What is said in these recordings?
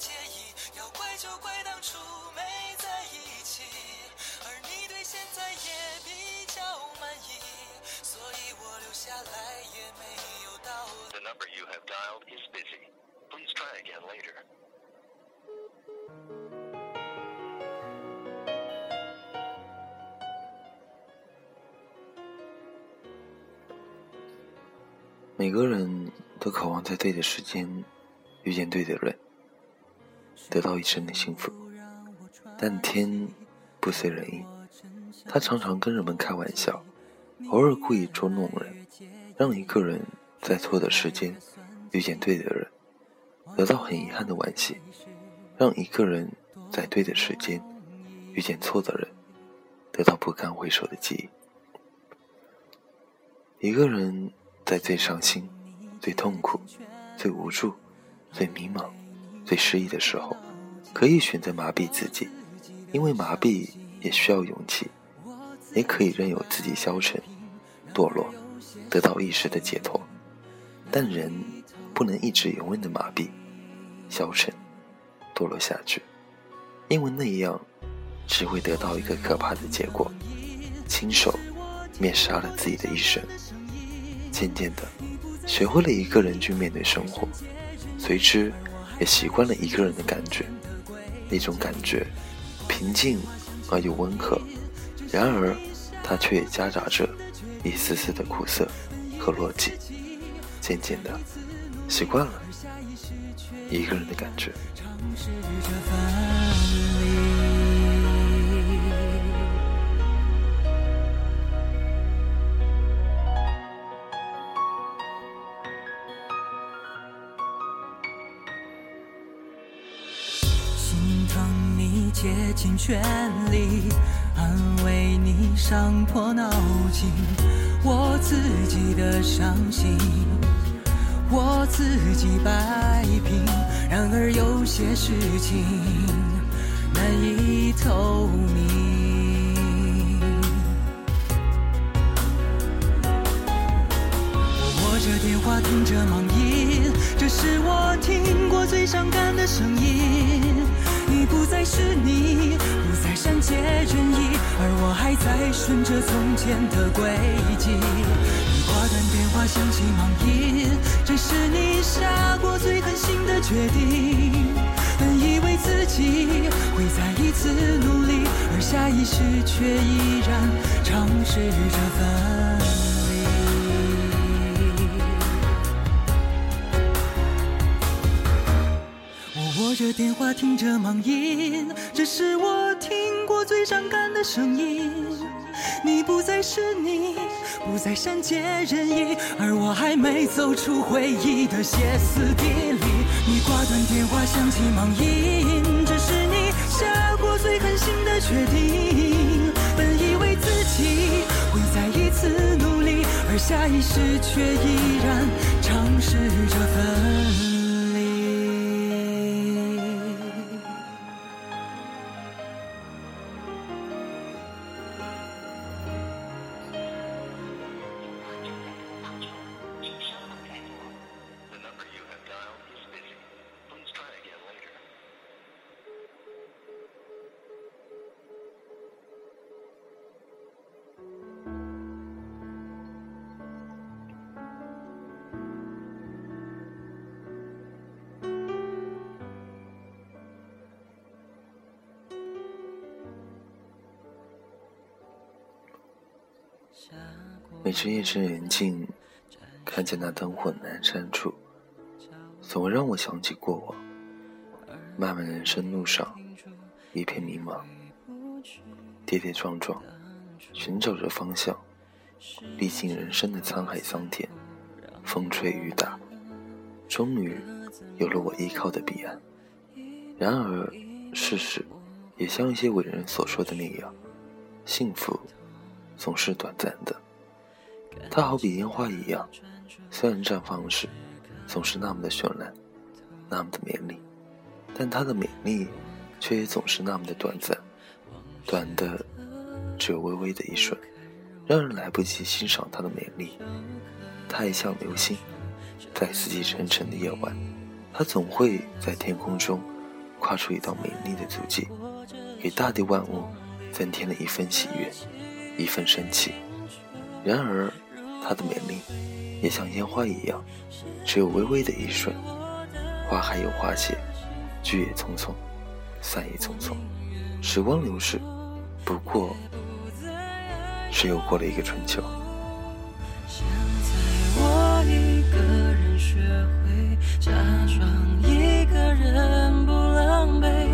介意，要怪就怪当初没在一起，而你对现在也比较满意，所以我留下来也没有道理。The number you have dialed is busy. Please try again later. 每个人都渴望在对的时间遇见对的人，得到一生的幸福。但天不遂人意，他常常跟人们开玩笑，偶尔故意捉弄人，让一个人在错的时间遇见对的人，得到很遗憾的惋惜；让一个人在对的时间遇见错的人，得到不堪回首的记忆。一个人在最伤心、最痛苦、最无助、最迷茫、最失意的时候，可以选择麻痹自己，因为麻痹也需要勇气；也可以任由自己消沉、堕落，得到一时的解脱。但人不能一直永远的麻痹、消沉、堕落下去，因为那样只会得到一个可怕的结果：亲手灭杀了自己的一生。渐渐的，学会了一个人去面对生活，随之也习惯了一个人的感觉。那种感觉，平静而又温和，然而它却也夹杂着一丝丝的苦涩和落寂。渐渐的，习惯了一个人的感觉。破脑筋，我自己的伤心。我自己摆平。然而有些事情难以透明。我握着电话，听着忙音，这是我听过最伤感的声音。你不再是你，顺着从前的轨迹。你挂断电话，响起忙音，这是你下过最狠心的决定。本以为自己会再一次努力，而下意识却依然尝试着分离。我握着电话，听着忙音，这是我听过最伤感的声音。你不再是你，不再善解人意，而我还没走出回忆的歇斯底里。你挂断电话，响起忙音，这是你下过最狠心的决定。本以为自己会再一次努力，而下意识却依然尝试着分每次夜深人静，看见那灯火阑珊处，总让我想起过往。漫漫人生路上，一片迷茫，跌跌撞撞，寻找着方向，历经人生的沧海桑田，风吹雨打，终于有了我依靠的彼岸。然而，事实也像一些伟人所说的那样，幸福总是短暂的。它好比烟花一样，虽然绽放时总是那么的绚烂，那么的美丽，但它的美丽却也总是那么的短暂，短的只有微微的一瞬，让人来不及欣赏它的美丽。它也像流星，在四季沉沉的夜晚，它总会在天空中跨出一道美丽的足迹，给大地万物增添了一份喜悦，一份生气。然而，他的美丽也像烟花一样，只有微微的一瞬，花还有花谢，聚也匆匆，散也匆匆。时光流逝，不过是又过了一个春秋。现在我一个人学会假装一个人不狼狈，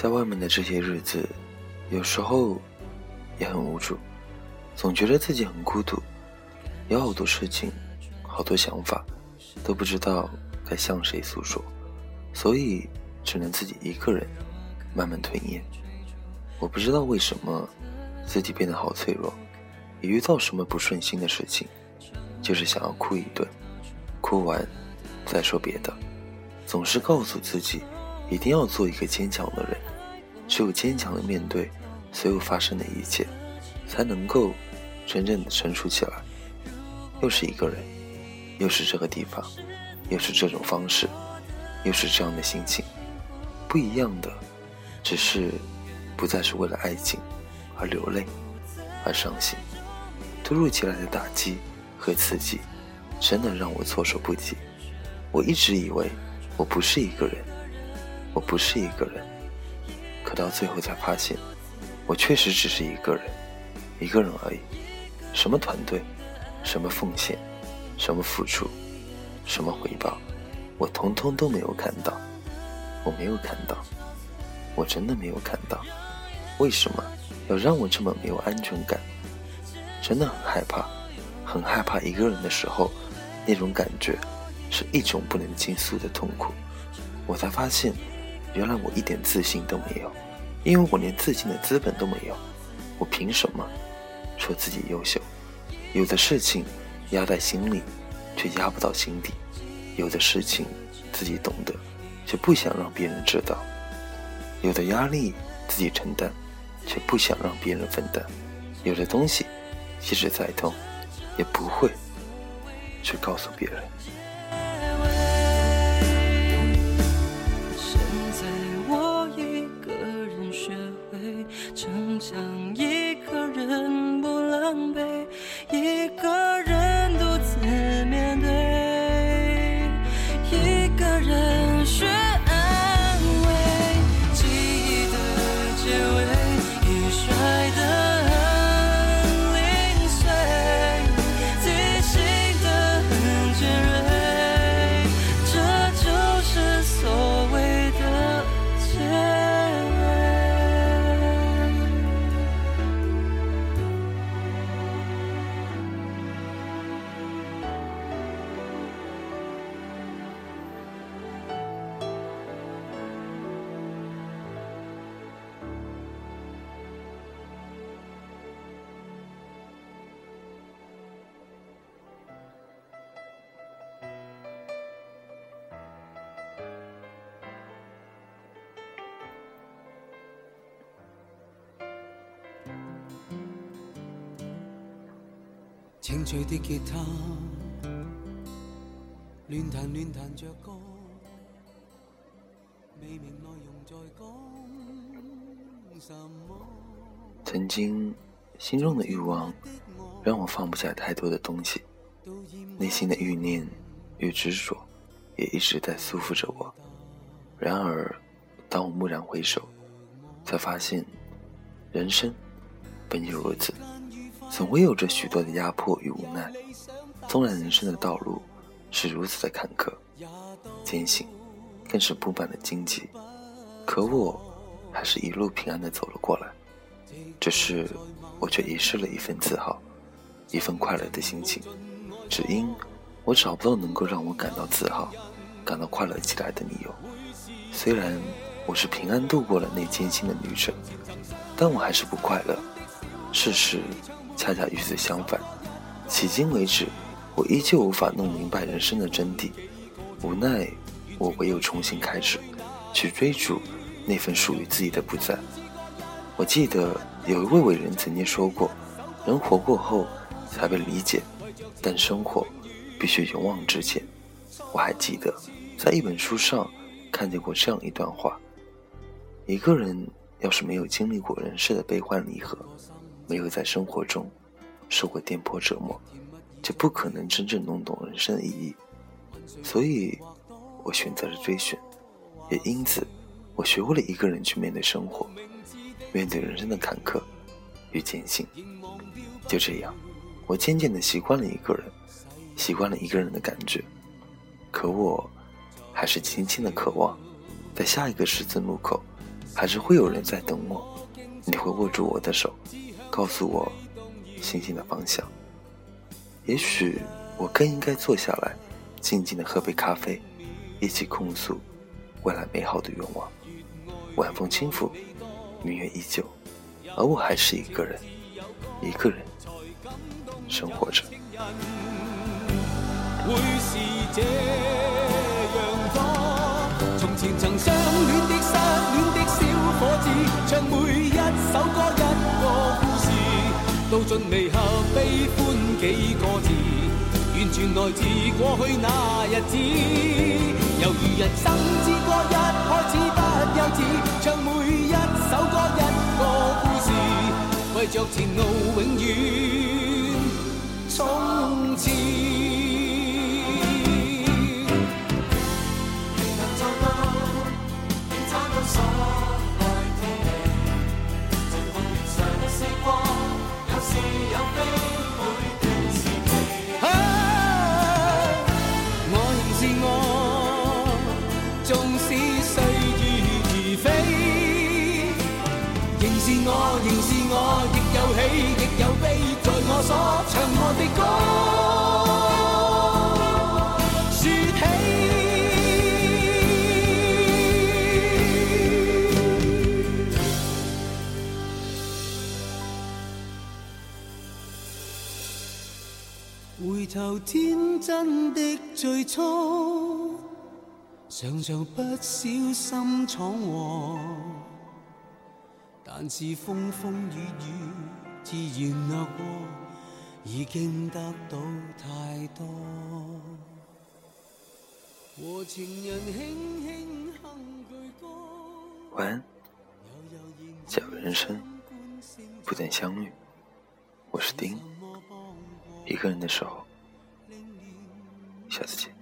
在外面的这些日子，有时候也很无助，总觉得自己很孤独，有好多事情，好多想法，都不知道该向谁诉说，所以只能自己一个人慢慢吞咽。我不知道为什么自己变得好脆弱，一遇到什么不顺心的事情，就是想要哭一顿，哭完再说别的，总是告诉自己一定要做一个坚强的人，只有坚强的面对所有发生的一切，才能够真正的成熟起来。又是一个人，又是这个地方，又是这种方式，又是这样的心情，不一样的，只是不再是为了爱情而流泪，而伤心。突如其来的打击和刺激，真的让我措手不及。我一直以为我不是一个人，我不是一个人，到最后才发现，我确实只是一个人，一个人而已。什么团队，什么奉献，什么付出，什么回报，我通通都没有看到。我没有看到，我真的没有看到。为什么要让我这么没有安全感？真的很害怕，很害怕一个人的时候，那种感觉是一种不能倾诉的痛苦。我才发现，原来我一点自信都没有，因为我连自信的资本都没有。我凭什么说自己优秀？有的事情压在心里，却压不到心底；有的事情自己懂得，却不想让别人知道；有的压力自己承担，却不想让别人分担；有的东西即使再痛，也不会去告诉别人。清脆的吉他，乱弹乱弹着歌，未明内容在讲什么。曾经，心中的欲望让我放不下太多的东西，内心的欲念与执着也一直在束缚着我。然而，当我蓦然回首，才发现，人生本就如此，总会有着许多的压迫与无奈。纵然人生的道路是如此的坎坷、艰辛，更是布满了荆棘，可我还是一路平安的走了过来。只是，我却遗失了一份自豪，一份快乐的心情，只因我找不到能够让我感到自豪、感到快乐起来的理由。虽然我是平安度过了那艰辛的旅程，但我还是不快乐。事实恰恰与此相反。迄今为止，我依旧无法弄明白人生的真谛。无奈，我唯有重新开始，去追逐那份属于自己的不在。我记得有一位伟人曾经说过：“人活过后才被理解，但生活必须勇往直前。”我还记得在一本书上。看见过这样一段话：一个人要是没有经历过人世的悲欢离合，没有在生活中受过颠簸折磨，就不可能真正弄懂人生的意义。所以，我选择了追寻，也因此，我学会了一个人去面对生活，面对人生的坎坷与艰辛。就这样，我渐渐的习惯了一个人，习惯了一个人的感觉。可我。还是轻轻的渴望，在下一个十字路口，还是会有人在等我。你会握住我的手，告诉我星星的方向。也许我更应该坐下来，静静的喝杯咖啡，一起控诉未来美好的愿望。晚风轻拂，明月依旧，而我还是一个人，一个人生活着。从前曾相恋的失恋的小伙子，唱每一首歌一个，到尽离合悲欢几个字，完全来自过去那日子。犹如人生之歌一开始不幼稚，唱每一首歌一个故事，为着前路永远冲刺。是我亦有喜亦有悲在我所唱我的歌。说起回头天真的最初常常不小心闯祸。但是风风雨雨自然掠过。已经得到太多。晚安，假如人生不曾相遇，我是丁，一个人的时候，下次见。